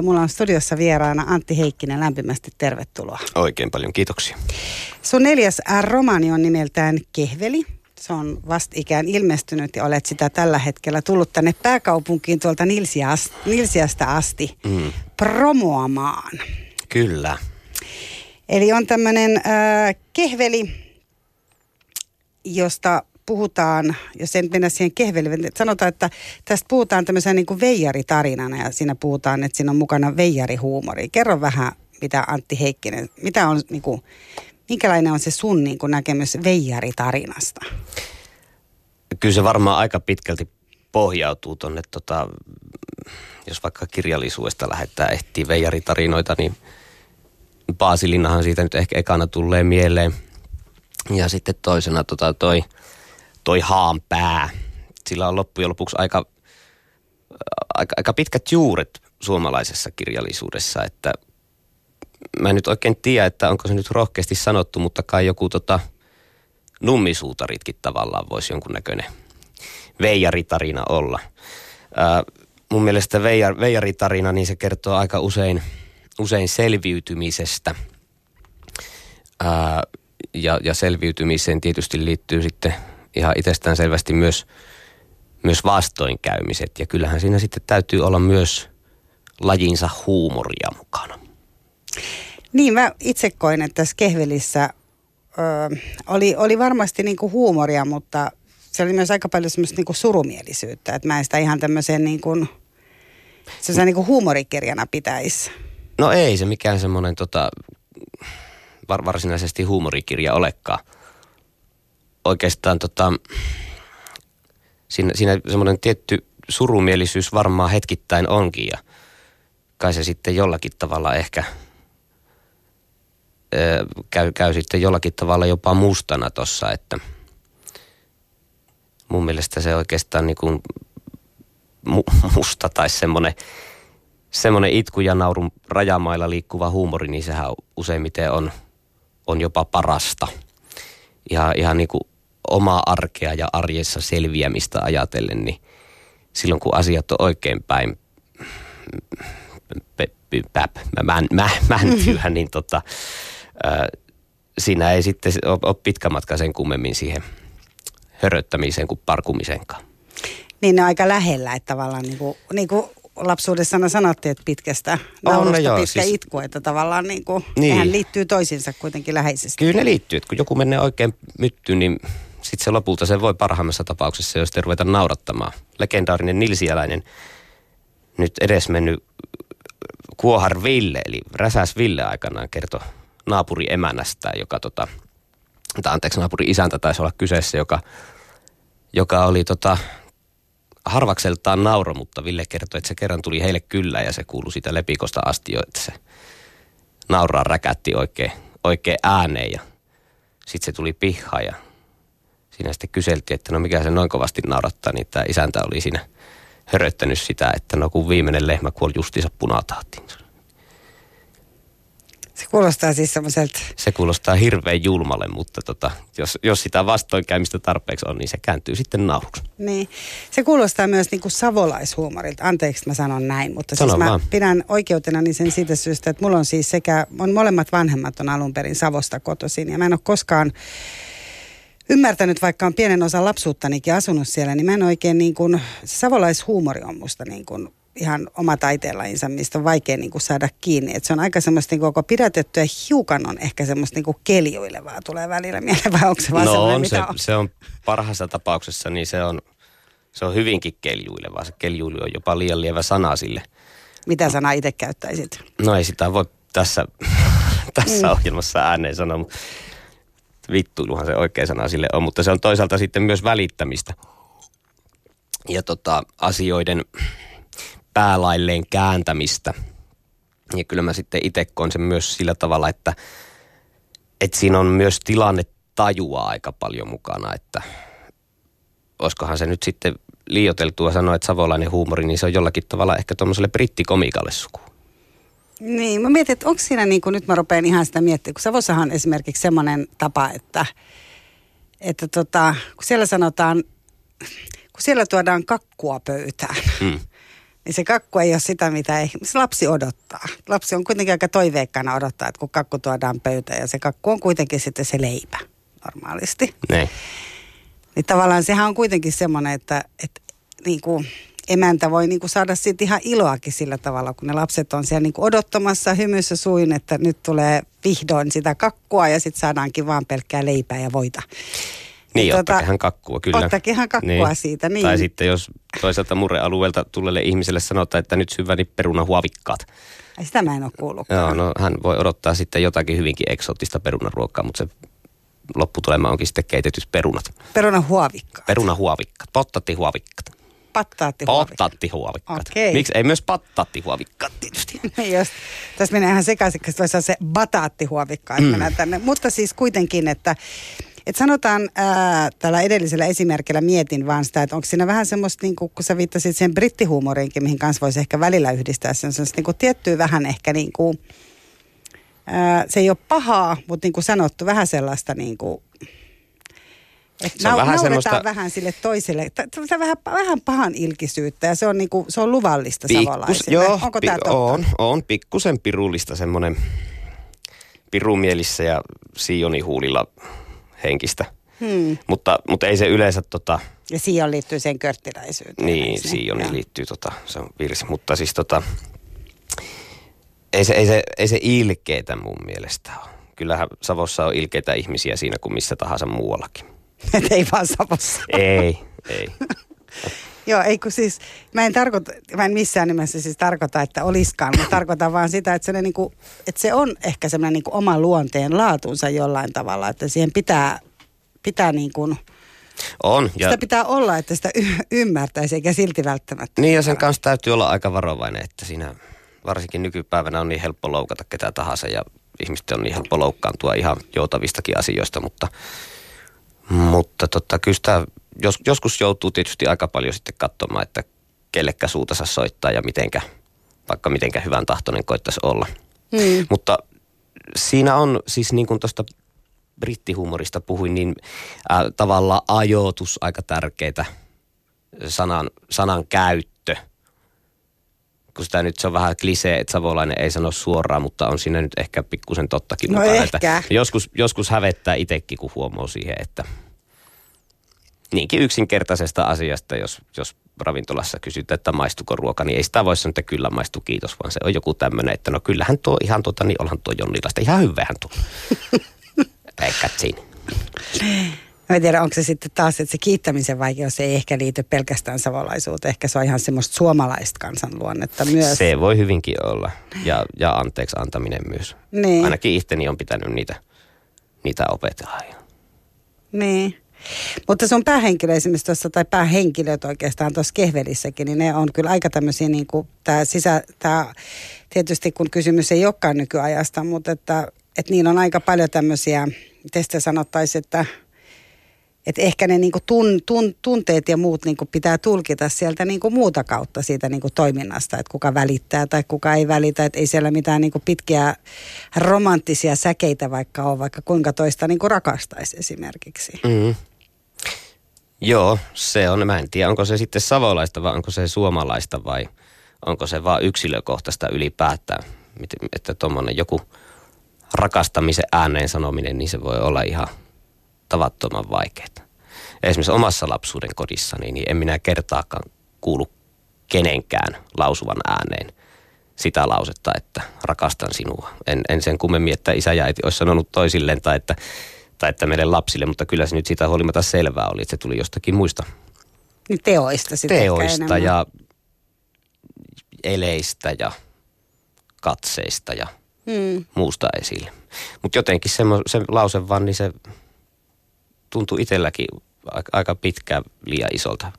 Mulla on studiossa vieraana Antti Heikkinen, lämpimästi tervetuloa. Oikein paljon kiitoksia. Sun neljäs romaani on nimeltään Kehveli. Se on vastikään ilmestynyt ja olet sitä tällä hetkellä tullut tänne pääkaupunkiin tuolta Nilsiasta asti mm. promoamaan. Kyllä. Eli on tämmöinen äh, kehveli, josta puhutaan, jos en mennä siihen kehveliin, sanotaan, että tästä puhutaan tämmöisen niin kuin veijaritarinana ja siinä puhutaan, että siinä on mukana veijarihuumori. Kerro vähän, mitä Antti Heikkinen, mitä on, niin kuin, minkälainen on se sun niin kuin näkemys veijaritarinasta? Kyllä se varmaan aika pitkälti pohjautuu tuonne, tota, jos vaikka kirjallisuudesta lähettää ehtii veijaritarinoita, niin Paasilinnahan siitä nyt ehkä ekana tulee mieleen. Ja sitten toisena tota, toi toi haan pää. Sillä on loppujen lopuksi aika, aika, aika pitkät juuret suomalaisessa kirjallisuudessa, että mä en nyt oikein tiedä, että onko se nyt rohkeasti sanottu, mutta kai joku tota, nummisuutaritkin tavallaan voisi jonkunnäköinen veijaritarina olla. Ää, mun mielestä veijar, veijaritarina, niin se kertoo aika usein, usein selviytymisestä. Ää, ja, ja selviytymiseen tietysti liittyy sitten ihan itsestään selvästi myös, myös vastoinkäymiset. Ja kyllähän siinä sitten täytyy olla myös lajinsa huumoria mukana. Niin, mä itse koin, että tässä Kehvelissä ö, oli, oli varmasti niinku huumoria, mutta se oli myös aika paljon semmoista niinku surumielisyyttä. Että mä en sitä ihan tämmöiseen niinku, se niinku huumorikirjana pitäisi. No ei se mikään semmoinen tota, varsinaisesti huumorikirja olekaan oikeastaan tota, siinä, siinä semmoinen tietty surumielisyys varmaan hetkittäin onkin ja kai se sitten jollakin tavalla ehkä ö, käy, käy sitten jollakin tavalla jopa mustana tossa, että mun mielestä se oikeastaan niin kuin musta tai semmoinen, semmoinen itku ja naurun rajamailla liikkuva huumori, niin sehän useimmiten on, on jopa parasta. Ihan, ihan niin kuin omaa arkea ja arjessa selviämistä ajatellen, niin silloin kun asiat on oikein päin päp, mä, mä, mäntyyhän, niin tota, siinä ei sitten ole pitkä matka sen kummemmin siihen höröttämiseen kuin parkumiseenkaan. Niin ne on aika lähellä, että tavallaan niin kuin, niin kuin lapsuudessa sanottiin, että pitkästä naurusta joo, pitkä siis, itku, että tavallaan niin kuin, niin. liittyy toisiinsa kuitenkin läheisesti. Kyllä ne liittyy, että kun joku menee oikein myttyyn, niin sitten se lopulta se voi parhaimmassa tapauksessa, jos te ruveta naurattamaan. Legendaarinen nilsiäläinen, nyt edesmennyt Kuohar Ville, eli Räsäs Ville aikanaan kertoi naapuri emänästä, joka tota, tai anteeksi, naapuri isäntä taisi olla kyseessä, joka, joka oli tota, harvakseltaan nauro, mutta Ville kertoi, että se kerran tuli heille kyllä ja se kuului sitä lepikosta asti jo, että se nauraa räkätti oikein, oikein ääneen ja sitten se tuli pihaa ja siinä sitten kyseltiin, että no mikä se noin kovasti naurattaa, niin tämä isäntä oli siinä höröttänyt sitä, että no kun viimeinen lehmä kuoli justiinsa punatahtiin. Se kuulostaa siis semmoiselta... Se kuulostaa hirveän julmalle, mutta tota, jos, jos sitä vastoinkäymistä tarpeeksi on, niin se kääntyy sitten nauruksi. Niin. Se kuulostaa myös niin kuin savolaishuumorilta. Anteeksi, mä sanon näin, mutta Sano siis mä vaan. pidän oikeutena niin sen siitä syystä, että mulla on siis sekä, on molemmat vanhemmat on alun perin Savosta kotoisin ja mä en ole koskaan ymmärtänyt, vaikka on pienen osan lapsuuttanikin asunut siellä, niin mä en oikein niin kuin, se savolaishuumori on musta niin kuin ihan oma taiteenlajinsa, mistä on vaikea niin kuin saada kiinni. Et se on aika semmoista niin koko pidätetty ja hiukan on ehkä semmoista niin kuin keljuilevaa tulee välillä mieleen, vai onko se vaan no on, se, on? se on parhaassa tapauksessa, niin se on, se on hyvinkin keljuilevaa. Se keljuilu on jopa liian lievä sana sille. Mitä sanaa itse käyttäisit? No ei sitä voi tässä, tässä mm. ohjelmassa ääneen sanoa, mutta vittuiluhan se oikea sana sille on, mutta se on toisaalta sitten myös välittämistä. Ja tota, asioiden päälailleen kääntämistä. Ja kyllä mä sitten itse koen sen myös sillä tavalla, että, että siinä on myös tilanne tajua aika paljon mukana, että olisikohan se nyt sitten liioteltua sanoa, että savolainen huumori, niin se on jollakin tavalla ehkä tuommoiselle brittikomikalle sukua. Niin, mä mietin, että onko siinä niin kuin, nyt mä rupean ihan sitä miettimään, kun Savossahan on esimerkiksi semmoinen tapa, että, että tota, kun siellä sanotaan, kun siellä tuodaan kakkua pöytään, mm. niin se kakku ei ole sitä, mitä ei, se lapsi odottaa. Lapsi on kuitenkin aika toiveikkana odottaa, että kun kakku tuodaan pöytään ja se kakku on kuitenkin sitten se leipä normaalisti. Ne. Niin tavallaan sehän on kuitenkin semmoinen, että, että niin kuin emäntä voi niin kuin saada siitä ihan iloakin sillä tavalla, kun ne lapset on siellä niin kuin odottamassa hymyssä suin, että nyt tulee vihdoin sitä kakkua ja sitten saadaankin vaan pelkkää leipää ja voita. Niin, tuota, ottakehan kakkua, kyllä. Ottakehan kakkua niin. siitä, niin. Tai sitten jos toisaalta murrealueelta tulleelle ihmiselle sanotaan, että nyt syväni perunahuovikkaat. Ai sitä mä en ole kuullut. Joo, no hän voi odottaa sitten jotakin hyvinkin eksoottista perunaruokkaa, mutta se lopputulema onkin sitten keitetyt perunat. Perunahuovikkaat. Perunahuovikkaat, pottatihuovikkaat. Pattaattihuovikkaat. Pattaattihuovikkaat. Okay. Miksi ei myös pattaattihuovikkaat tietysti? Niin just, tässä menee ihan sekaisin, koska se bataattihuovikkaat mm. tänne. Mutta siis kuitenkin, että et sanotaan ää, tällä edellisellä esimerkillä mietin vaan sitä, että onko siinä vähän semmoista, niin kun sä viittasit sen brittihuumoriinkin, mihin kanssa voisi ehkä välillä yhdistää sen semmoista niin tiettyä vähän ehkä niin kuin, ää, se ei ole pahaa, mutta niin kuin sanottu, vähän sellaista niin kuin, se on vähän semmoista... vähän sille toiselle, tämä vähän, vähän pahan ilkisyyttä ja se on, niinku, se on luvallista Pikkus, savolaisille. Joo, Onko pi- totta? On, on pikkusen pirullista semmoinen pirumielissä ja sionihuulilla henkistä. Hmm. Mutta, mutta ei se yleensä tota... Ja Sion liittyy sen körttiläisyyteen. Niin, Sioni liittyy tota, se on virsi. Mutta siis tota, ei se, ei se, ei se ilkeitä mun mielestä ole. Kyllähän Savossa on ilkeitä ihmisiä siinä kuin missä tahansa muuallakin. Et ei vaan Savossa. Ei, ei. Joo, ei kun siis, mä en, tarkoita, mä en missään nimessä siis tarkoita, että oliskaan, mutta tarkoitan vaan sitä, että se, niin kuin, että se on ehkä semmoinen niin oma luonteen laatunsa jollain tavalla, että siihen pitää, pitää niin kuin, on. Ja... Sitä pitää olla, että sitä y- ymmärtäisi, eikä silti välttämättä. Niin, ja sen kanssa täytyy olla aika varovainen, että siinä varsinkin nykypäivänä on niin helppo loukata ketä tahansa, ja ihmisten on niin helppo loukkaantua ihan joutavistakin asioista, mutta, mutta tota, kyllä sitä jos, joskus joutuu tietysti aika paljon sitten katsomaan, että kellekä suutansa soittaa ja mitenkä, vaikka mitenkä hyvän tahtoinen koittaisi olla. Mm. Mutta siinä on siis niin kuin tuosta brittihumorista puhuin, niin äh, tavallaan ajoitus aika tärkeitä, sanan, sanan käyttö. Kun sitä nyt se on vähän klisee, että savolainen ei sano suoraan, mutta on siinä nyt ehkä pikkusen tottakin no. Ehkä. Että joskus, joskus hävettää itsekin, kun huomaa siihen, että – niinkin yksinkertaisesta asiasta, jos, jos ravintolassa kysytään, että maistuko ruoka, niin ei sitä voi sanoa, että kyllä maistu, kiitos, vaan se on joku tämmöinen, että no kyllähän tuo ihan tuota, niin onhan tuo Jonnilaista, ihan hyvähän tuo. Eikä siinä. Mä en tiedä, onko se sitten taas, että se kiittämisen vaikeus ei ehkä liity pelkästään savolaisuuteen. Ehkä se on ihan semmoista suomalaista kansanluonnetta myös. Se voi hyvinkin olla. Ja, ja anteeksi antaminen myös. Niin. Ainakin itteni on pitänyt niitä, niitä opetella. Niin. Mutta sun päähenkilö esimerkiksi tuossa, tai päähenkilöt oikeastaan tuossa Kehvelissäkin, niin ne on kyllä aika tämmöisiä niin kuin tämä sisä, tämä, tietysti kun kysymys ei olekaan nykyajasta, mutta että, että niillä on aika paljon tämmöisiä, miten sanottaisiin, että että ehkä ne niinku tun, tun, tunteet ja muut niinku pitää tulkita sieltä niinku muuta kautta siitä niinku toiminnasta, että kuka välittää tai kuka ei välitä. Että ei siellä mitään niinku pitkiä romanttisia säkeitä vaikka ole, vaikka kuinka toista niinku rakastaisi esimerkiksi. Mm. Joo, se on. Mä en tiedä, onko se sitten savolaista vai onko se suomalaista vai onko se vaan yksilökohtaista ylipäätään. Että tuommoinen joku rakastamisen ääneen sanominen, niin se voi olla ihan tavattoman vaikeaa. Esimerkiksi omassa lapsuuden kodissani, niin en minä kertaakaan kuulu kenenkään lausuvan ääneen sitä lausetta, että rakastan sinua. En, en sen kummemmin, että isä ja äiti olisi sanonut toisilleen tai että tai että meille lapsille, mutta kyllä se nyt siitä huolimatta selvää oli, että se tuli jostakin muista. Niin teoista sitten Teoista ja eleistä ja katseista ja hmm. muusta esille. Mutta jotenkin se, se lause vaan, niin se tuntui itselläkin aika, pitkään liian isolta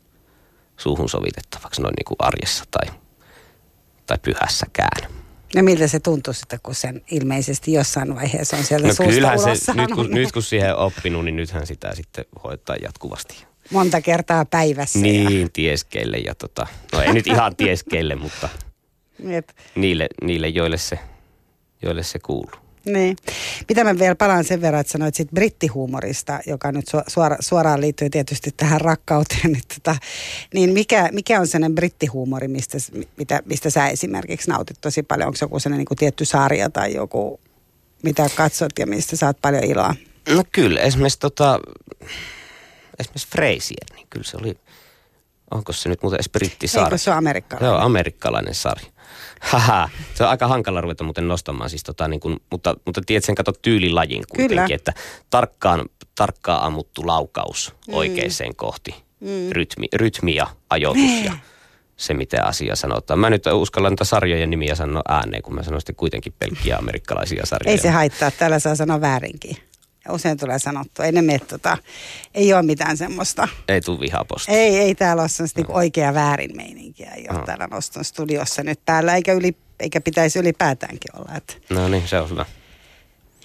suuhun sovitettavaksi noin niin kuin arjessa tai, tai pyhässäkään. No miltä se tuntui sitten, kun sen ilmeisesti jossain vaiheessa on sieltä no suusta se, nyt, kun, nyt kun siihen on oppinut, niin nythän sitä sitten hoitaa jatkuvasti. Monta kertaa päivässä. Niin, ja... tieskeille ja tota, no ei nyt ihan tieskeille, mutta niille, niille joille, se, joille se kuuluu. Niin. Mitä mä vielä palaan sen verran, että sanoit sit brittihuumorista, joka nyt suora, suoraan liittyy tietysti tähän rakkauteen. Niin, tota, niin mikä, mikä on sellainen brittihuumori, mistä, mitä, mistä sä esimerkiksi nautit tosi paljon? Onko se joku sellainen niin tietty sarja tai joku, mitä katsot ja mistä saat paljon iloa? No kyllä, esimerkiksi, tota, esimerkiksi Frasier, niin kyllä se oli, onko se nyt muuten edes brittisarja? Eikö se ole amerikkalainen? Joo, amerikkalainen sarja. Haha, se on aika hankala ruveta muuten nostamaan siis tota niin kuin, mutta, mutta tiedät sen kato tyylilajin kuitenkin, Kyllä. että tarkkaan, tarkkaan ammuttu laukaus mm. oikeaan kohti. Mm. Rytmi, rytmi ja ajoitus ja se, mitä asia sanotaan. Mä nyt uskallan niitä sarjojen nimiä sanoa ääneen, kun mä sanoin sitten kuitenkin pelkkiä amerikkalaisia sarjoja. Ei se haittaa, täällä saa sanoa väärinkin. Usein tulee sanottu, ei ne mene tota, ei ole mitään semmoista. Ei tule vihaposta. Ei, ei täällä ole semmoista no. oikea väärin meininkiä, ei ole no. täällä Noston studiossa nyt täällä, eikä, yli, eikä pitäisi ylipäätäänkin olla. Että. No niin, se on hyvä.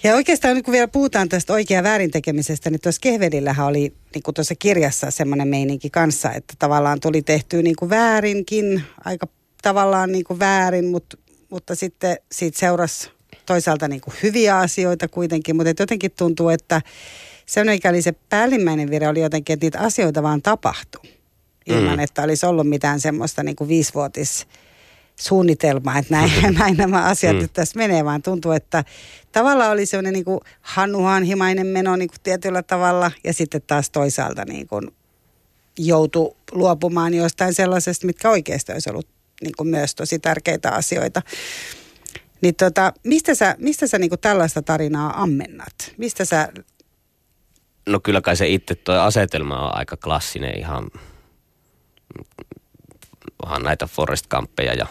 Ja oikeastaan nyt kun vielä puhutaan tästä oikea väärin tekemisestä, niin tuossa Kehvedillähän oli niin kuin tuossa kirjassa semmoinen meininki kanssa, että tavallaan tuli tehty niin kuin väärinkin, aika tavallaan niin kuin väärin, mutta, mutta sitten siitä seurasi toisaalta niin kuin hyviä asioita kuitenkin, mutta jotenkin tuntuu, että se, mikä oli se päällimmäinen vire, oli jotenkin, että niitä asioita vaan tapahtui. Ilman, mm. että olisi ollut mitään semmoista niin kuin viisivuotis suunnitelmaa, että näin, näin nämä asiat mm. tässä menee, vaan tuntuu, että tavallaan oli semmoinen niin kuin hannuhanhimainen meno niin kuin tietyllä tavalla ja sitten taas toisaalta niin kuin joutui luopumaan jostain sellaisesta, mitkä oikeasti olisi ollut niin kuin myös tosi tärkeitä asioita. Niin tota, mistä sä, mistä sä niinku tällaista tarinaa ammennat? Mistä sä... No kyllä kai se itse tuo asetelma on aika klassinen ihan, onhan näitä Forest Campeja ja,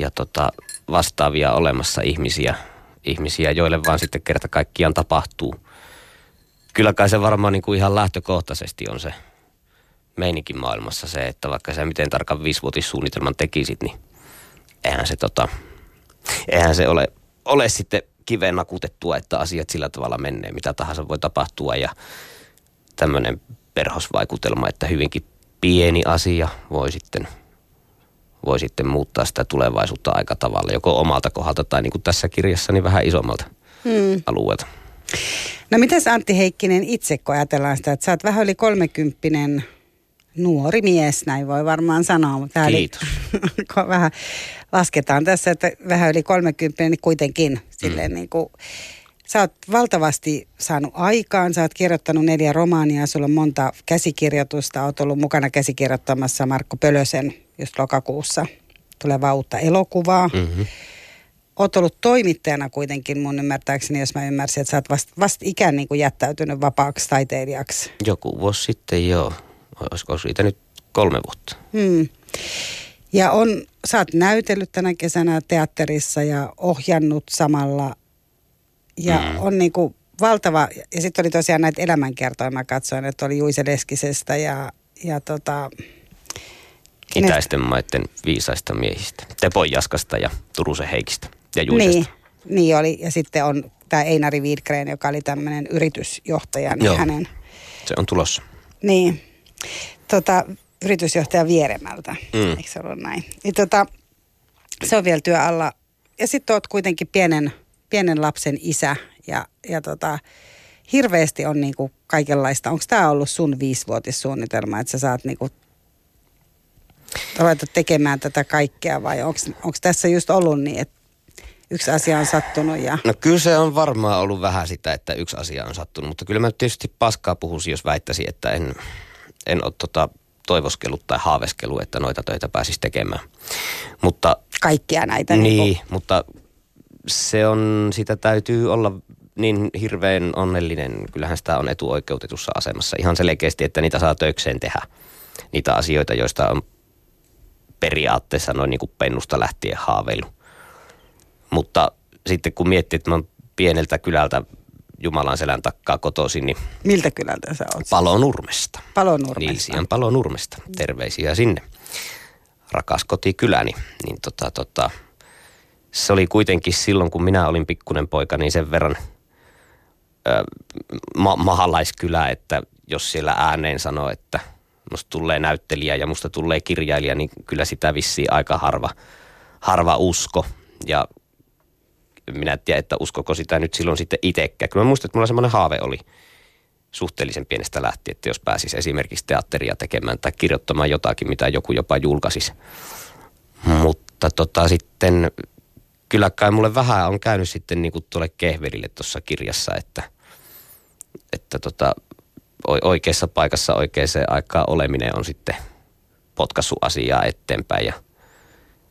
ja tota, vastaavia olemassa ihmisiä, ihmisiä, joille vaan sitten kerta kaikkiaan tapahtuu. Kyllä kai se varmaan niin kuin ihan lähtökohtaisesti on se meininkin maailmassa se, että vaikka sä miten tarkan viisivuotissuunnitelman tekisit, niin eihän se tota, eihän se ole, ole sitten kiveen nakutettua, että asiat sillä tavalla menee, mitä tahansa voi tapahtua ja tämmöinen perhosvaikutelma, että hyvinkin pieni asia voi sitten, voi sitten muuttaa sitä tulevaisuutta aika tavalla, joko omalta kohdalta tai niin kuin tässä kirjassa, niin vähän isommalta hmm. alueelta. No miten Antti Heikkinen itse, kun ajatellaan sitä, että sä oot vähän yli kolmekymppinen nuori mies, näin voi varmaan sanoa. Mutta Kiitos. Eli, vähän lasketaan tässä, että vähän yli 30, niin kuitenkin silleen mm. niin kuin, Sä oot valtavasti saanut aikaan, sä oot kirjoittanut neljä romaania, sulla on monta käsikirjoitusta, oot ollut mukana käsikirjoittamassa Markko Pölösen just lokakuussa tulevaa uutta elokuvaa. Mm-hmm. Oot ollut toimittajana kuitenkin mun ymmärtääkseni, jos mä ymmärsin, että sä oot vasta vast ikään niin kuin jättäytynyt vapaaksi taiteilijaksi. Joku vuosi sitten joo olisiko siitä nyt kolme vuotta. Hmm. Ja on, sä oot näytellyt tänä kesänä teatterissa ja ohjannut samalla. Ja hmm. on niin kuin valtava, ja sitten oli tosiaan näitä elämänkertoja, mä katsoin, että oli Juise Leskisestä ja, ja tota... Itäisten maiden viisaista miehistä. Tepon Jaskasta ja Turusen Heikistä ja Juisesta. Niin, niin oli. Ja sitten on tämä Einari Wiedgren, joka oli tämmöinen yritysjohtaja. Niin Joo, hänen... se on tulossa. Niin, tota, yritysjohtaja Vieremältä, mm. eikö se ollut näin? Niin, tota, se on vielä työ alla. Ja sitten oot kuitenkin pienen, pienen lapsen isä ja, ja tota, hirveästi on niinku kaikenlaista. Onko tämä ollut sun viisivuotissuunnitelma, että sä saat niinku ruveta tekemään tätä kaikkea vai onko tässä just ollut niin, että yksi asia on sattunut? Ja... No kyllä se on varmaan ollut vähän sitä, että yksi asia on sattunut, mutta kyllä mä tietysti paskaa puhuisin, jos väittäisin, että en, en ole tota toivoskellut tai haaveskellut, että noita töitä pääsisi tekemään. Mutta, Kaikkia näitä. Niin, niin mutta se on, sitä täytyy olla niin hirveän onnellinen. Kyllähän sitä on etuoikeutetussa asemassa. Ihan selkeästi, että niitä saa töikseen tehdä. Niitä asioita, joista on periaatteessa noin niin kuin pennusta lähtien haaveilu. Mutta sitten kun miettii, että mä oon pieneltä kylältä Jumalan selän takkaa kotoisin. Niin Miltä kylältä sä oot? Palonurmesta. Palonurmesta. Nilsian Palonurmesta. Terveisiä sinne. Rakas kotikyläni. Niin tota, tota, se oli kuitenkin silloin, kun minä olin pikkunen poika, niin sen verran ö, ma- mahalaiskylä, että jos siellä ääneen sanoo, että musta tulee näyttelijä ja musta tulee kirjailija, niin kyllä sitä vissiin aika harva, harva usko. Ja minä en tiedä, että uskoko sitä nyt silloin sitten itsekään. Kyllä mä muistan, että mulla semmoinen haave oli suhteellisen pienestä lähtien, että jos pääsisi esimerkiksi teatteria tekemään tai kirjoittamaan jotakin, mitä joku jopa julkaisisi. Mutta tota, sitten kyllä kai mulle vähän on käynyt sitten niin kuin tuolle kehverille tuossa kirjassa, että, että tota, oikeassa paikassa oikeaan aikaan oleminen on sitten potkassu asiaa eteenpäin ja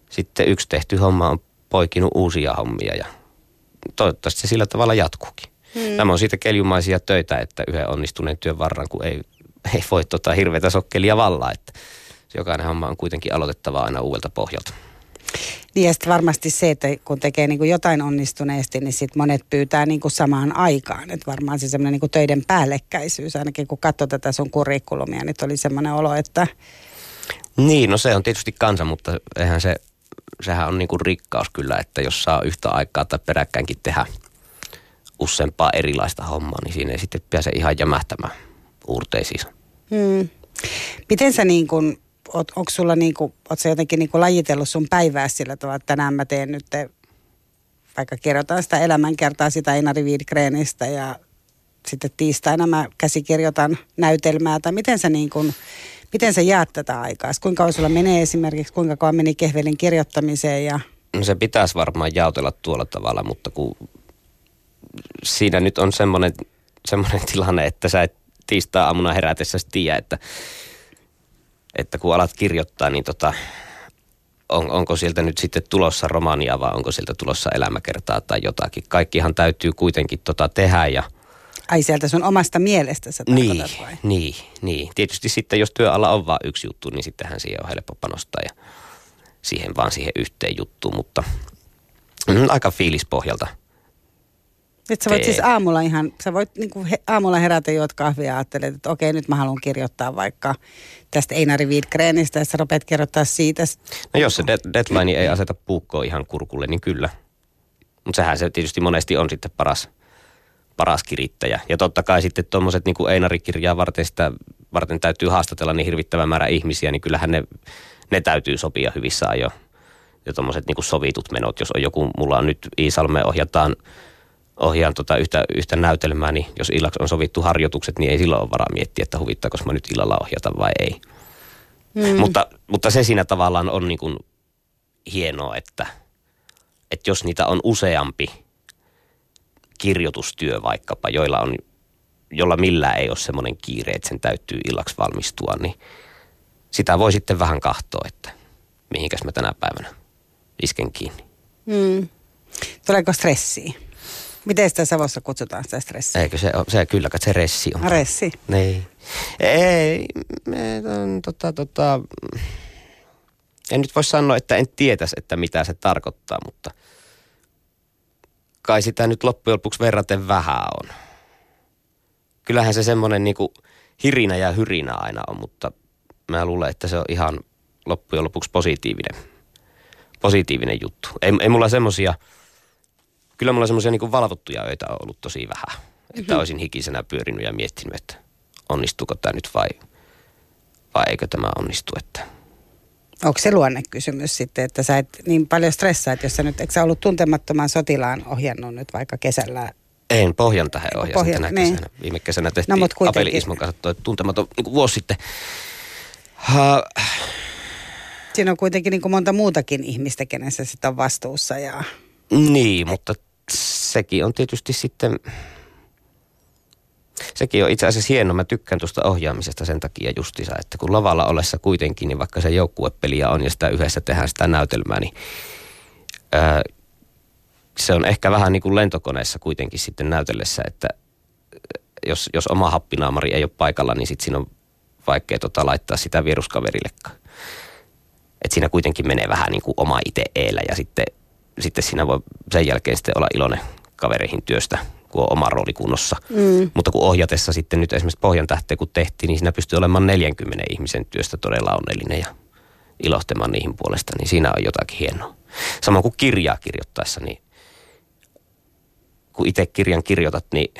sitten yksi tehty homma on poikinut uusia hommia ja toivottavasti se sillä tavalla jatkuukin. Hmm. Nämä on siitä keljumaisia töitä, että yhden onnistuneen työn varran, kun ei, ei voi tota hirveätä sokkelia vallaa, että jokainen homma on kuitenkin aloitettava aina uudelta pohjalta. Niin ja sitten varmasti se, että kun tekee niin kuin jotain onnistuneesti, niin sitten monet pyytää niin kuin samaan aikaan. Että varmaan se semmoinen niin töiden päällekkäisyys, ainakin kun katsoo tätä sun kurikulumia, niin oli semmoinen olo, että... Niin, no se on tietysti kansa, mutta eihän se, sehän on niin kuin rikkaus kyllä, että jos saa yhtä aikaa tai peräkkäinkin tehdä useampaa erilaista hommaa, niin siinä ei sitten pääse ihan jämähtämään uurteisiin. Hmm. Miten sä niin kuin oot, onko sulla niinku, oot sä jotenkin niinku lajitellut sun päivää sillä tavalla, että tänään mä teen nyt, te, vaikka kirjoitan sitä elämänkertaa sitä Einari Wiedgrenistä ja sitten tiistaina mä käsikirjoitan näytelmää, tai miten sä niin kuin, miten sä jaat tätä aikaa? Kuinka kauan sulla menee esimerkiksi, kuinka kauan meni kehvelin kirjoittamiseen ja... No se pitäisi varmaan jaotella tuolla tavalla, mutta kun siinä nyt on semmoinen, semmoinen tilanne, että sä et tiistaa aamuna herätessä tiedä, että että kun alat kirjoittaa, niin tota, on, onko sieltä nyt sitten tulossa romania vai onko sieltä tulossa elämäkertaa tai jotakin. Kaikkihan täytyy kuitenkin tota tehdä ja Ai sieltä sun omasta mielestä sä niin, vai? Niin, niin. Tietysti sitten jos työalla on vain yksi juttu, niin sittenhän siihen on helppo panostaa ja siihen vaan siihen yhteen juttuun, mutta mm, aika fiilispohjalta – nyt sä voit siis aamulla ihan, sä voit niin kuin he, aamulla herätä juot kahvia ja ajattelet, että okei nyt mä haluan kirjoittaa vaikka tästä Einari Wiedgrenistä ja sä rupeat kirjoittaa siitä. No jos se deadline ei aseta puukkoa ihan kurkulle, niin kyllä. Mutta sehän se tietysti monesti on sitten paras, paras kirittäjä. Ja totta kai sitten tuommoiset niin Einari-kirjaa varten, sitä, varten täytyy haastatella niin hirvittävä määrä ihmisiä, niin kyllähän ne, ne täytyy sopia hyvissä ajoin. Ja tuommoiset niin sovitut menot, jos on joku, mulla on nyt Iisalme ohjataan – ohjaan tota yhtä, yhtä näytelmää, niin jos illaksi on sovittu harjoitukset, niin ei silloin ole varaa miettiä, että huvittaako mä nyt illalla ohjata vai ei. Mm. Mutta, mutta se siinä tavallaan on niin kuin hienoa, että, että jos niitä on useampi kirjoitustyö vaikkapa, joilla on, jolla millään ei ole semmoinen kiire, että sen täytyy illaksi valmistua, niin sitä voi sitten vähän katsoa, että mihinkäs mä tänä päivänä isken kiinni. Mm. Tuleeko stressiä? Miten sitä Savossa kutsutaan sitä stressiä? Eikö se, se kyllä, se ressi on. Ressi? Niin. Ei, me, tota, tota, en nyt voi sanoa, että en tietäisi, että mitä se tarkoittaa, mutta kai sitä nyt loppujen lopuksi verraten vähän on. Kyllähän se semmoinen niinku hirinä ja hyrinä aina on, mutta mä luulen, että se on ihan loppujen lopuksi positiivinen, positiivinen juttu. Ei, ei mulla semmoisia kyllä mulla semmoisia niin valvottuja öitä on ollut tosi vähän. Että mm-hmm. olisin hikisenä pyörinyt ja miettinyt, että onnistuuko tämä nyt vai, vai eikö tämä onnistu. Että. Onko se luonnekysymys sitten, että sä et niin paljon stressaa, että jos sä nyt, eikö sä ollut tuntemattoman sotilaan ohjannut nyt vaikka kesällä en, Pohjan tähän ohjasin Pohjan, tänä niin. kesänä. Viime kesänä tehtiin no, Apeli Ismon kanssa toi tuntematon niin vuosi sitten. Ha... Siinä on kuitenkin niin kuin monta muutakin ihmistä, kenessä sitä on vastuussa. Ja... Niin, mutta sekin on tietysti sitten, sekin on itse asiassa hieno. Mä tykkään tuosta ohjaamisesta sen takia justisa, että kun lavalla ollessa kuitenkin, niin vaikka se joukkuepeliä on ja sitä yhdessä tehdään sitä näytelmää, niin ää, se on ehkä vähän niin kuin lentokoneessa kuitenkin sitten näytellessä, että jos, jos oma happinaamari ei ole paikalla, niin sitten siinä on vaikea tota, laittaa sitä vieruskaverillekaan. Et siinä kuitenkin menee vähän niin kuin oma itse eellä ja sitten sitten siinä voi sen jälkeen sitten olla iloinen kavereihin työstä, kun on oma rooli kunnossa. Mm. Mutta kun ohjatessa sitten nyt esimerkiksi Pohjan tähteen kun tehtiin, niin siinä pystyy olemaan 40 ihmisen työstä todella onnellinen ja ilohtemaan niihin puolesta, niin siinä on jotakin hienoa. Samoin kuin kirjaa kirjoittaessa, niin kun itse kirjan kirjoitat, niin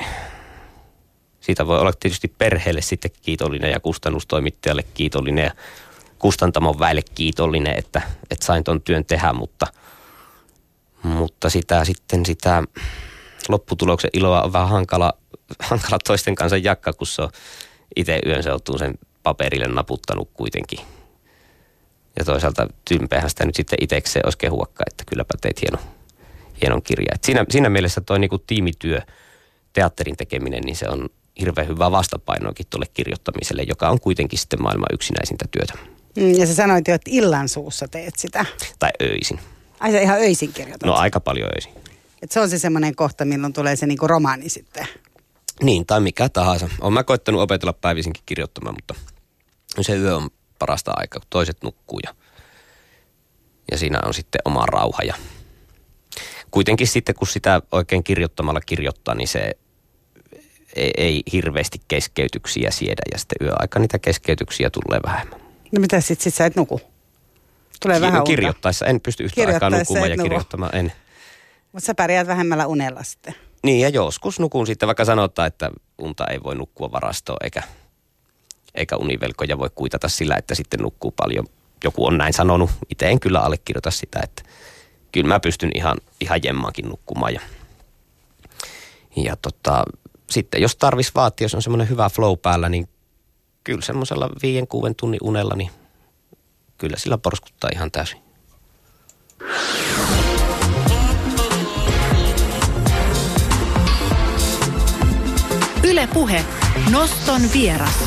siitä voi olla tietysti perheelle sitten kiitollinen ja kustannustoimittajalle kiitollinen ja kustantamon väelle kiitollinen, että, että sain ton työn tehdä, mutta – mutta sitä sitten sitä lopputuloksen iloa on vähän hankala, hankala toisten kanssa jakka, kun se on itse yön seutuun sen paperille naputtanut kuitenkin. Ja toisaalta tympeähän sitä nyt sitten itsekseen olisi kehuakka, että kylläpä teit hieno, hienon kirja. Et siinä, siinä mielessä toi niinku tiimityö, teatterin tekeminen, niin se on hirveän hyvä vastapainoakin tuolle kirjoittamiselle, joka on kuitenkin sitten maailman yksinäisintä työtä. Mm, ja sä sanoit jo, että illan suussa teet sitä. Tai öisin. Ai sä ihan öisin kirjoitat? No aika paljon öisin. Et se on se semmoinen kohta, milloin tulee se niinku romaani sitten. Niin, tai mikä tahansa. Olen mä koittanut opetella päivisinkin kirjoittamaan, mutta se yö on parasta aikaa, kun toiset nukkuu ja, ja siinä on sitten oma rauha. Ja kuitenkin sitten, kun sitä oikein kirjoittamalla kirjoittaa, niin se ei, ei hirveästi keskeytyksiä siedä ja sitten yöaika niitä keskeytyksiä tulee vähemmän. No mitä sitten sit sä et nuku? Tulee Ki- vähän Kirjoittaessa en pysty yhtä aikaa nukumaan ja nuku. kirjoittamaan en. Mutta sä pärjäät vähemmällä unella sitten. Niin ja joskus nukun sitten, vaikka sanotaan, että unta ei voi nukkua varastoon eikä, eikä univelkoja voi kuitata sillä, että sitten nukkuu paljon. Joku on näin sanonut, itse en kyllä allekirjoita sitä, että kyllä mä pystyn ihan, ihan jemmaankin nukkumaan. Ja, ja tota, sitten jos tarvis vaatii, jos on semmoinen hyvä flow päällä, niin kyllä semmoisella viien, kuuden tunnin unella, niin kyllä sillä porskuttaa ihan täysin. Yle Puhe. Noston vieras.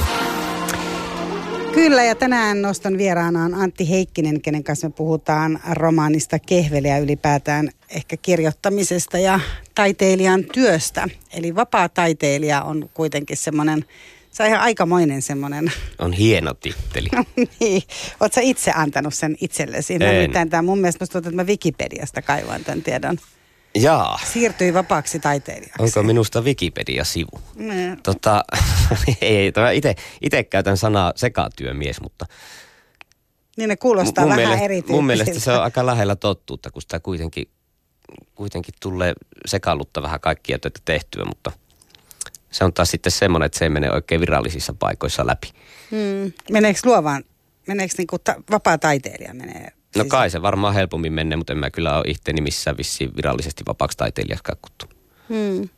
Kyllä, ja tänään noston vieraana on Antti Heikkinen, kenen kanssa me puhutaan romaanista Kehveliä ylipäätään ehkä kirjoittamisesta ja taiteilijan työstä. Eli vapaa taiteilija on kuitenkin semmoinen, se on ihan aikamoinen semmoinen. On hieno titteli. niin. Oletko itse antanut sen itsellesi? En. tämä mun mielestä musta tuntuu, että mä Wikipediasta kaivan tämän tiedon. Jaa. Siirtyi vapaaksi taiteilijaksi. Onko minusta Wikipedia-sivu? Tota, ei, itse, käytän sanaa sekatyömies, mutta... Niin ne kuulostaa mun vähän mielestä, Mun mielestä se on aika lähellä tottuutta, kun sitä kuitenkin, kuitenkin tulee sekallutta vähän kaikkia töitä tehtyä, mutta se on taas sitten semmoinen, että se ei mene oikein virallisissa paikoissa läpi. Mm. Meneekö luovaan, meneekö niinku ta- vapaa taiteilija menee No siis... kai se varmaan helpommin menee, mutta en mä kyllä ole itteeni missään vissiin virallisesti vapaaksi taiteilijaksi kakuttu. Hmm.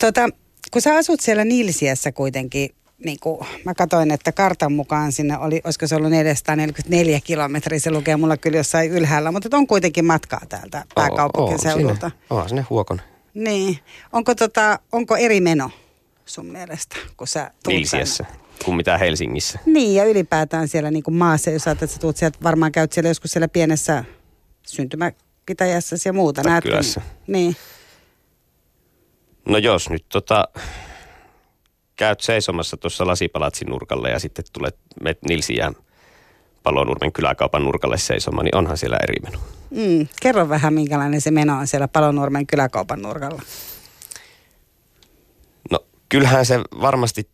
Tota, kun sä asut siellä Nilsiässä kuitenkin, niin kuin mä katsoin, että kartan mukaan sinne oli, olisiko se ollut 444 kilometriä, se lukee mulla kyllä jossain ylhäällä, mutta on kuitenkin matkaa täältä pääkaupunkiseudulta. Oo, sinne huokon. Niin. Onko, tota, onko eri meno sun mielestä, kun sä Nilsiässä kuin mitä Helsingissä. Niin, ja ylipäätään siellä niin kuin maassa, jos ajattelet, että sä tuut sieltä, varmaan käyt siellä joskus siellä pienessä syntymäpitäjässä ja muuta. Tai kylässä. Niin. No jos nyt tota, käyt seisomassa tuossa lasipalatsin nurkalle ja sitten tulet met Nilsi ja Palonurmen kyläkaupan nurkalle seisomaan, niin onhan siellä eri meno. Mm, kerro vähän, minkälainen se meno on siellä Palonurmen kyläkaupan nurkalla. No kyllähän se varmasti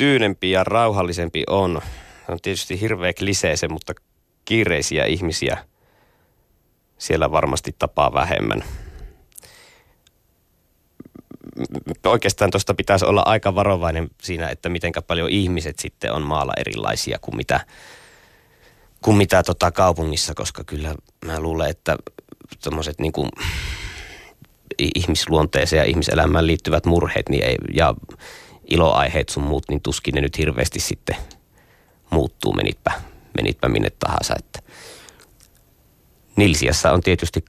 tyynempi ja rauhallisempi on. On tietysti hirveä klisee se, mutta kiireisiä ihmisiä siellä varmasti tapaa vähemmän. Oikeastaan tuosta pitäisi olla aika varovainen siinä, että miten paljon ihmiset sitten on maalla erilaisia kuin mitä, kuin mitä tota kaupungissa, koska kyllä mä luulen, että tuommoiset niin ihmisluonteeseen ja ihmiselämään liittyvät murheet niin ei, ja iloaiheet sun muut, niin tuskin ne nyt hirveästi sitten muuttuu, menitpä, menitpä minne tahansa. Että Nilsiassa on tietysti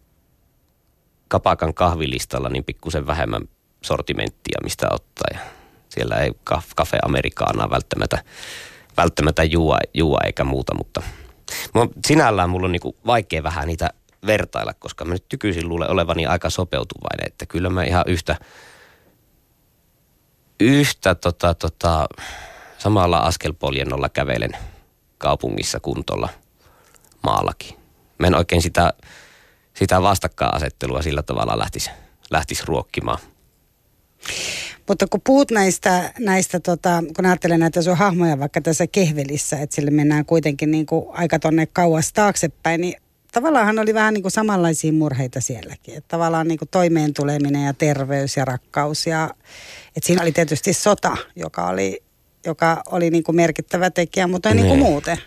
kapakan kahvilistalla niin pikkusen vähemmän sortimenttia, mistä ottaa. Ja siellä ei kafe amerikaanaa välttämättä, välttämättä juua, juua eikä muuta, mutta sinällään mulla on niinku vaikea vähän niitä vertailla, koska mä nyt tykyisin luulen olevani aika sopeutuvainen, että kyllä mä ihan yhtä – yhtä tota, tota, samalla askelpoljennolla kävelen kaupungissa kuntolla maallakin. Mä en oikein sitä, sitä vastakkainasettelua sillä tavalla lähtisi, lähtisi ruokkimaan. Mutta kun puhut näistä, näistä tota, kun ajattelen näitä sun hahmoja vaikka tässä kehvelissä, että sille mennään kuitenkin niin kuin aika tonne kauas taaksepäin, niin tavallaan oli vähän niin kuin samanlaisia murheita sielläkin. Että tavallaan niin kuin toimeen tuleminen ja terveys ja rakkaus ja että siinä oli tietysti sota, joka oli, joka oli niin kuin merkittävä tekijä, mutta ei niin kuin muuten.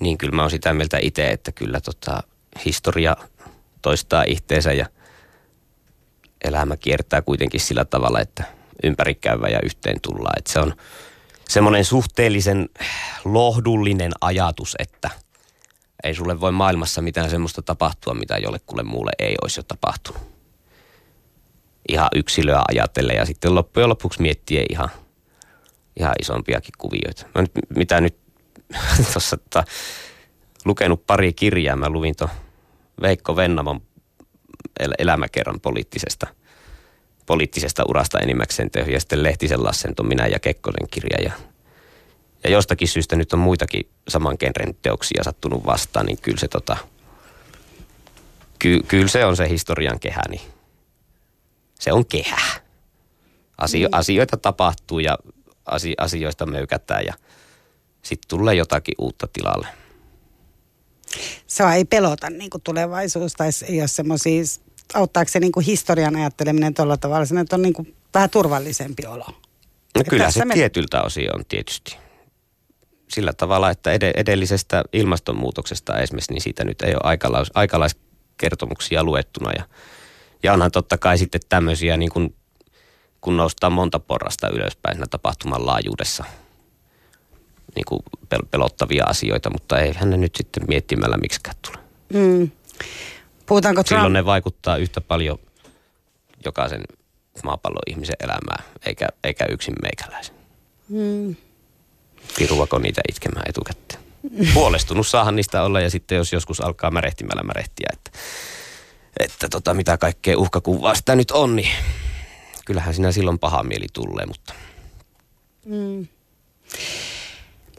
Niin kyllä mä oon sitä mieltä itse, että kyllä tota, historia toistaa itteensä ja elämä kiertää kuitenkin sillä tavalla, että ympärikäyvä ja yhteen tullaan. Että se on semmoinen suhteellisen lohdullinen ajatus, että ei sulle voi maailmassa mitään semmoista tapahtua, mitä jollekulle muulle ei olisi jo tapahtunut. Ihan yksilöä ajatellen ja sitten loppujen lopuksi miettiä ihan, ihan isompiakin kuvioita. Mä nyt, mitä nyt tuossa tota, lukenut pari kirjaa. Mä luvin tuon Veikko Vennamon el- elämäkerran poliittisesta, poliittisesta urasta enimmäkseen tehty. Ja sitten Lehtisen Lassen Minä ja Kekkosen kirja. Ja, ja jostakin syystä nyt on muitakin saman genren teoksia sattunut vastaan, niin kyllä se, tota, ky, kyllä se on se historian kehä, niin se on kehä. Asio, mm. Asioita tapahtuu ja asioista möykätään ja sitten tulee jotakin uutta tilalle se ei pelota niin kuin tulevaisuus tai ei ole semmoisia, auttaako se niin kuin historian ajatteleminen tuolla tavalla, se on niin kuin vähän turvallisempi olo. No kyllä se me... tietyltä osin on tietysti. Sillä tavalla, että edellisestä ilmastonmuutoksesta esimerkiksi, niin siitä nyt ei ole aikalais, aikalaiskertomuksia luettuna. Ja, ja onhan totta kai sitten tämmöisiä, niin kuin, kun noustaa monta porrasta ylöspäin siinä tapahtuman laajuudessa – niin kuin pel- pelottavia asioita, mutta ei hän nyt sitten miettimällä miksikään tule. Mm. Puhutaanko Trump... Silloin ne vaikuttaa yhtä paljon jokaisen maapallon ihmisen elämään, eikä, eikä yksin meikäläisen. Mm. Piruako niitä itkemään etukäteen. Huolestunut saahan niistä olla ja sitten jos joskus alkaa märehtimällä märehtiä, että, että tota, mitä kaikkea uhkakuvaa sitä nyt on, niin kyllähän sinä silloin paha mieli tulee, mutta... Mm.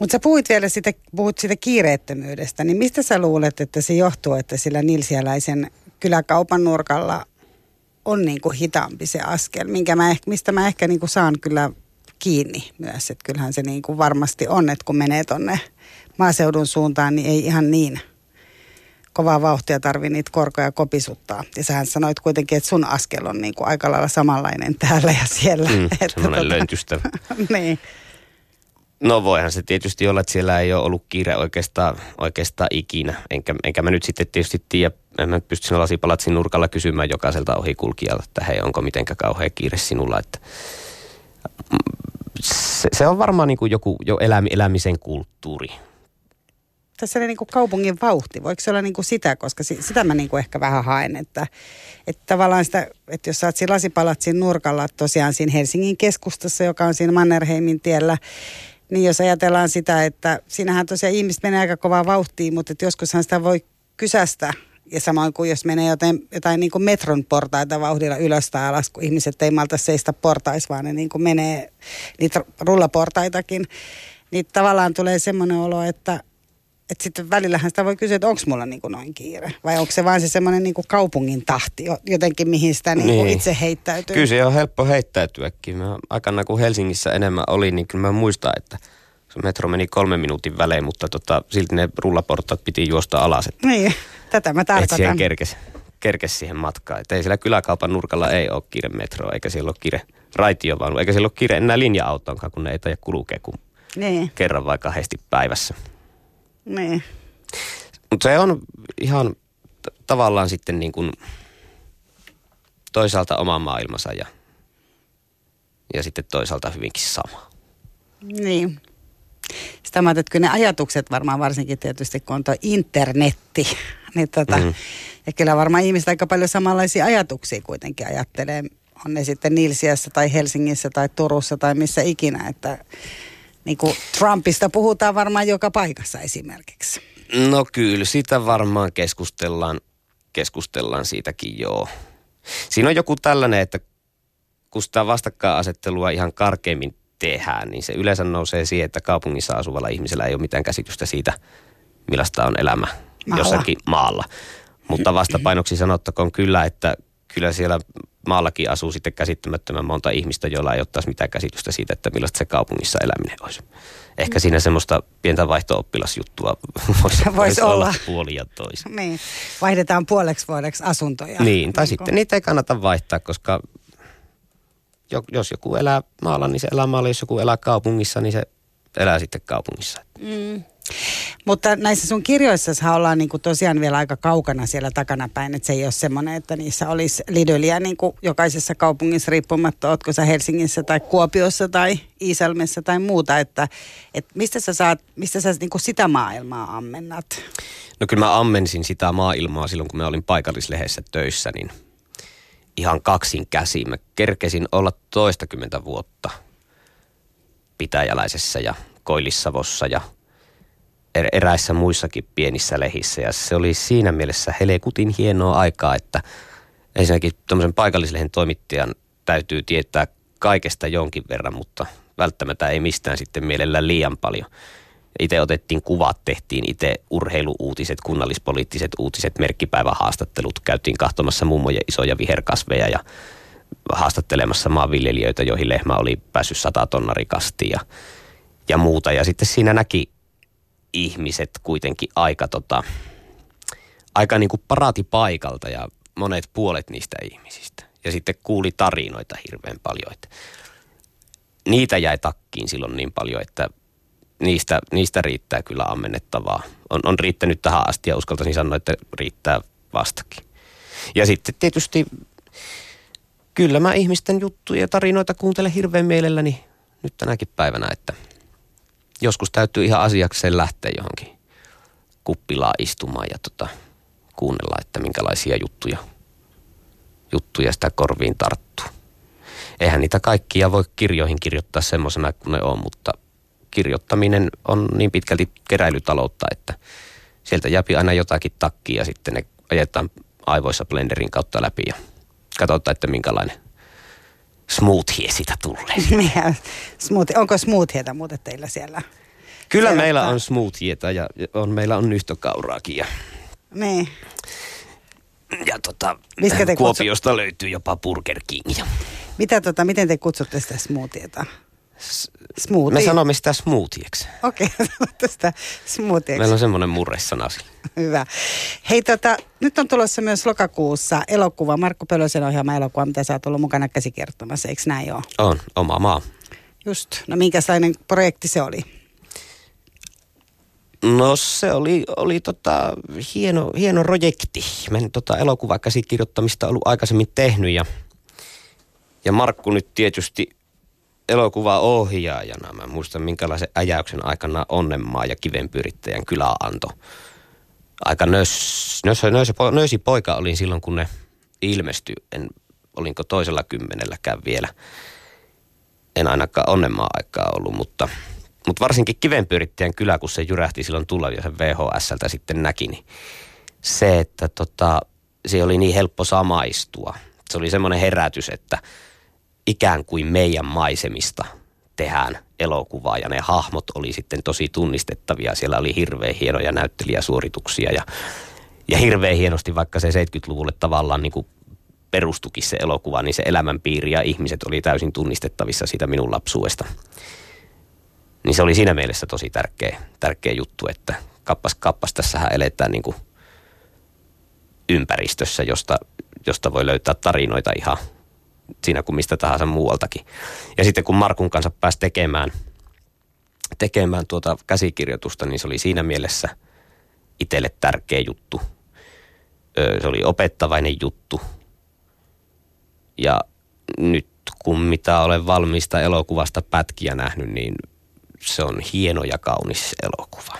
Mutta sä puhuit vielä sitä, puhut siitä kiireettömyydestä, niin mistä sä luulet, että se johtuu, että sillä nilsiäläisen kyläkaupan nurkalla on niin kuin hitaampi se askel, minkä mä, mistä mä ehkä niin kuin saan kyllä kiinni myös. Että kyllähän se niin kuin varmasti on, että kun menee tonne maaseudun suuntaan, niin ei ihan niin kovaa vauhtia tarvi niitä korkoja kopisuttaa. Ja sähän sanoit kuitenkin, että sun askel on niin kuin aika lailla samanlainen täällä ja siellä. Mm, että semmoinen tota, löntystä. niin. No voihan se tietysti olla, että siellä ei ole ollut kiire oikeastaan, oikeastaan ikinä. Enkä, enkä mä nyt sitten tietysti tiedä, en mä pysty siinä lasipalatsin nurkalla kysymään jokaiselta ohikulkijalta, että hei, onko mitenkä kauhean kiire sinulla. Että, se, se on varmaan niin kuin joku jo elämi, elämisen kulttuuri. Tässä oli niin kuin kaupungin vauhti. Voiko se olla niin kuin sitä, koska sitä mä niin kuin ehkä vähän haen, että, että tavallaan sitä, että jos sä oot siinä lasipalatsin nurkalla, tosiaan siinä Helsingin keskustassa, joka on siinä Mannerheimin tiellä, niin jos ajatellaan sitä, että siinähän tosiaan ihmiset menee aika kovaa vauhtiin, mutta että joskushan sitä voi kysästä. Ja samoin kuin jos menee jotain, jotain niin kuin metron portaita vauhdilla ylös tai alas, kun ihmiset ei malta seistä portais, vaan ne niin kuin menee niitä rullaportaitakin. Niin tavallaan tulee semmoinen olo, että, että sitten välillähän sitä voi kysyä, että onko mulla niin kuin noin kiire. Vai onko se vaan se semmoinen niin kuin kaupungin tahti jotenkin, mihin sitä niin kuin niin. itse heittäytyy. Kyllä se on helppo heittäytyäkin. Mä aikana kun Helsingissä enemmän oli, niin kyllä mä muistan, että metro meni kolmen minuutin välein, mutta tota, silti ne rullaportat piti juosta alas. Että, niin, tätä mä tarkoitan. Että siihen kerkes, kerkes siihen matkaan. Että ei siellä kyläkaupan nurkalla ei ole kiire metro, eikä siellä ole kiire raitiovaunu, eikä siellä ole kiire enää linja-autoonkaan, kun ne ei taida kulkea kuin niin. kerran vai kahdesti päivässä. Niin. Mutta se on ihan t- tavallaan sitten niin kuin toisaalta oma maailmansa ja, ja sitten toisaalta hyvinkin sama. Niin. Sitä mä että kyllä ne ajatukset varmaan varsinkin tietysti, kun on tuo internetti, niin tota, mm. ja kyllä varmaan ihmiset aika paljon samanlaisia ajatuksia kuitenkin ajattelee, on ne sitten Nilsiässä tai Helsingissä tai Turussa tai missä ikinä, että niin kuin Trumpista puhutaan varmaan joka paikassa esimerkiksi. No kyllä, sitä varmaan keskustellaan, keskustellaan siitäkin joo. Siinä on joku tällainen, että kun sitä vastakkainasettelua ihan karkeimmin tehdään, niin se yleensä nousee siihen, että kaupungissa asuvalla ihmisellä ei ole mitään käsitystä siitä, millaista on elämä maalla. jossakin maalla. Mutta vastapainoksi sanottakoon kyllä, että kyllä siellä maallakin asuu sitten käsittämättömän monta ihmistä, joilla ei ottaisi mitään käsitystä siitä, että millaista se kaupungissa eläminen olisi. Ehkä siinä semmoista pientä vaihto-oppilasjuttua voisi, vois olla. olla puoli ja toisin. Niin, vaihdetaan puoleksi vuodeksi asuntoja. Niin, tai niin sitten kun... niitä ei kannata vaihtaa, koska jos joku elää maalla, niin se elää maalla. Jos joku elää kaupungissa, niin se elää sitten kaupungissa. Mm. Mutta näissä sun kirjoissa ollaan niinku tosiaan vielä aika kaukana siellä takanapäin, että se ei ole semmoinen, että niissä olisi Lidöliä niinku jokaisessa kaupungissa riippumatta, ootko sä Helsingissä tai Kuopiossa tai Iisalmessa tai muuta, että, että mistä sä saat, mistä sä niinku sitä maailmaa ammennat? No kyllä mä ammensin sitä maailmaa silloin, kun mä olin paikallislehdessä töissä, niin ihan kaksin käsiin. Mä kerkesin olla toistakymmentä vuotta Pitäjäläisessä ja Koillissavossa ja er-, eräissä muissakin pienissä lehissä. Ja se oli siinä mielessä helekutin hienoa aikaa, että ensinnäkin tuommoisen paikallislehen toimittajan täytyy tietää kaikesta jonkin verran, mutta välttämättä ei mistään sitten mielellään liian paljon. Itse otettiin kuvat, tehtiin itse urheiluuutiset, kunnallispoliittiset uutiset, merkkipäivähaastattelut. Käytiin kahtomassa mummoja isoja viherkasveja ja haastattelemassa maanviljelijöitä, joihin lehmä oli päässyt sata tonnarikasti ja, ja muuta. Ja sitten siinä näki ihmiset kuitenkin aika, tota, aika niin kuin paikalta ja monet puolet niistä ihmisistä. Ja sitten kuuli tarinoita hirveän paljon, että niitä jäi takkiin silloin niin paljon, että niistä, niistä riittää kyllä ammennettavaa. On, on riittänyt tähän asti ja uskaltaisin sanoa, että riittää vastakin. Ja sitten tietysti kyllä mä ihmisten juttuja ja tarinoita kuuntelen hirveän mielelläni nyt tänäkin päivänä, että joskus täytyy ihan asiakseen lähteä johonkin kuppilaan istumaan ja tota, kuunnella, että minkälaisia juttuja, juttuja sitä korviin tarttuu. Eihän niitä kaikkia voi kirjoihin kirjoittaa semmoisena kuin ne on, mutta kirjoittaminen on niin pitkälti keräilytaloutta, että sieltä jäpi aina jotakin takkia ja sitten ne ajetaan aivoissa blenderin kautta läpi ja katsotaan, että minkälainen smoothie sitä tulee. smoothie. Onko smoothieta muuten teillä siellä? Kyllä siellä meillä on smoothieta ja on, meillä on nyhtökauraakin. Ja, niin. Ja tota, te Kuopiosta kutsu... löytyy jopa Burger King. Ja... Mitä tota, miten te kutsutte sitä smoothieta? Smoothie. Me sanomme sitä smoothieksi. Okei, okay, sitä smoothieksi. Meillä on semmoinen murresana sille. Hyvä. Hei tota, nyt on tulossa myös lokakuussa elokuva, Markku Pölösen ohjaama elokuva, mitä sä oot ollut mukana käsikirjoittamassa, eikö näin ole? On, oma maa. Just, no minkälainen projekti se oli? No se oli, oli tota, hieno, hieno projekti. Mä en tota elokuvakäsikirjoittamista ollut aikaisemmin tehnyt ja, ja Markku nyt tietysti elokuvaohjaajana. Mä muistan minkälaisen äjäyksen aikana Onnenmaa ja Kivenpyrittäjän kylä antoi. Aika nös, nös, nös, nösi poika olin silloin, kun ne ilmestyi. En, olinko toisella kymmenelläkään vielä. En ainakaan Onnenmaa aikaa ollut, mutta, mutta varsinkin Kivenpyrittäjän kylä, kun se jyrähti silloin tulla ja sen VHSltä sitten näki, niin se, että tota, se oli niin helppo samaistua. Se oli semmoinen herätys, että – ikään kuin meidän maisemista tehdään elokuvaa ja ne hahmot oli sitten tosi tunnistettavia. Siellä oli hirveän hienoja näyttelijäsuorituksia ja, ja hirveän hienosti vaikka se 70-luvulle tavallaan niin kuin perustukin se elokuva, niin se elämänpiiri ja ihmiset oli täysin tunnistettavissa siitä minun lapsuudesta. Niin se oli siinä mielessä tosi tärkeä, tärkeä juttu, että kappas kappas tässähän eletään niin kuin ympäristössä, josta, josta voi löytää tarinoita ihan – siinä kuin mistä tahansa muualtakin. Ja sitten kun Markun kanssa pääsi tekemään, tekemään tuota käsikirjoitusta, niin se oli siinä mielessä itselle tärkeä juttu. Se oli opettavainen juttu. Ja nyt kun mitä olen valmista elokuvasta pätkiä nähnyt, niin se on hieno ja kaunis elokuva.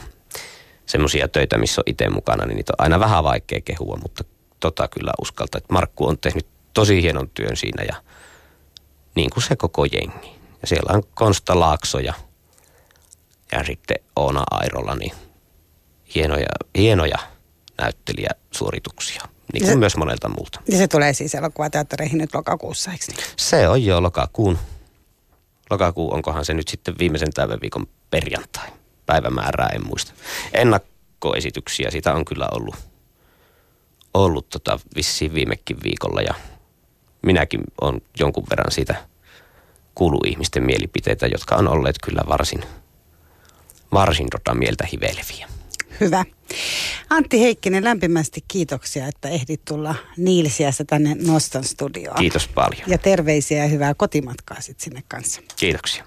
Semmoisia töitä, missä on itse mukana, niin niitä on aina vähän vaikea kehua, mutta tota kyllä uskalta, että Markku on tehnyt tosi hienon työn siinä ja niin kuin se koko jengi. Ja siellä on Konsta Laakso ja, ja sitten Oona Airola, niin hienoja, hienoja näyttelijäsuorituksia. Niin kuin se, myös monelta muulta. Ja se tulee siis elokuvateattereihin nyt lokakuussa, eikö niin? Se on jo lokakuun. Lokakuu, onkohan se nyt sitten viimeisen tämän viikon perjantai. Päivämäärää en muista. Ennakkoesityksiä sitä on kyllä ollut, ollut tota vissiin viimekin viikolla ja minäkin olen jonkun verran siitä kuullut ihmisten mielipiteitä, jotka on olleet kyllä varsin, varsin tota mieltä hiveleviä. Hyvä. Antti Heikkinen, lämpimästi kiitoksia, että ehdit tulla Niilsiässä tänne Noston studioon. Kiitos paljon. Ja terveisiä ja hyvää kotimatkaa sitten sinne kanssa. Kiitoksia.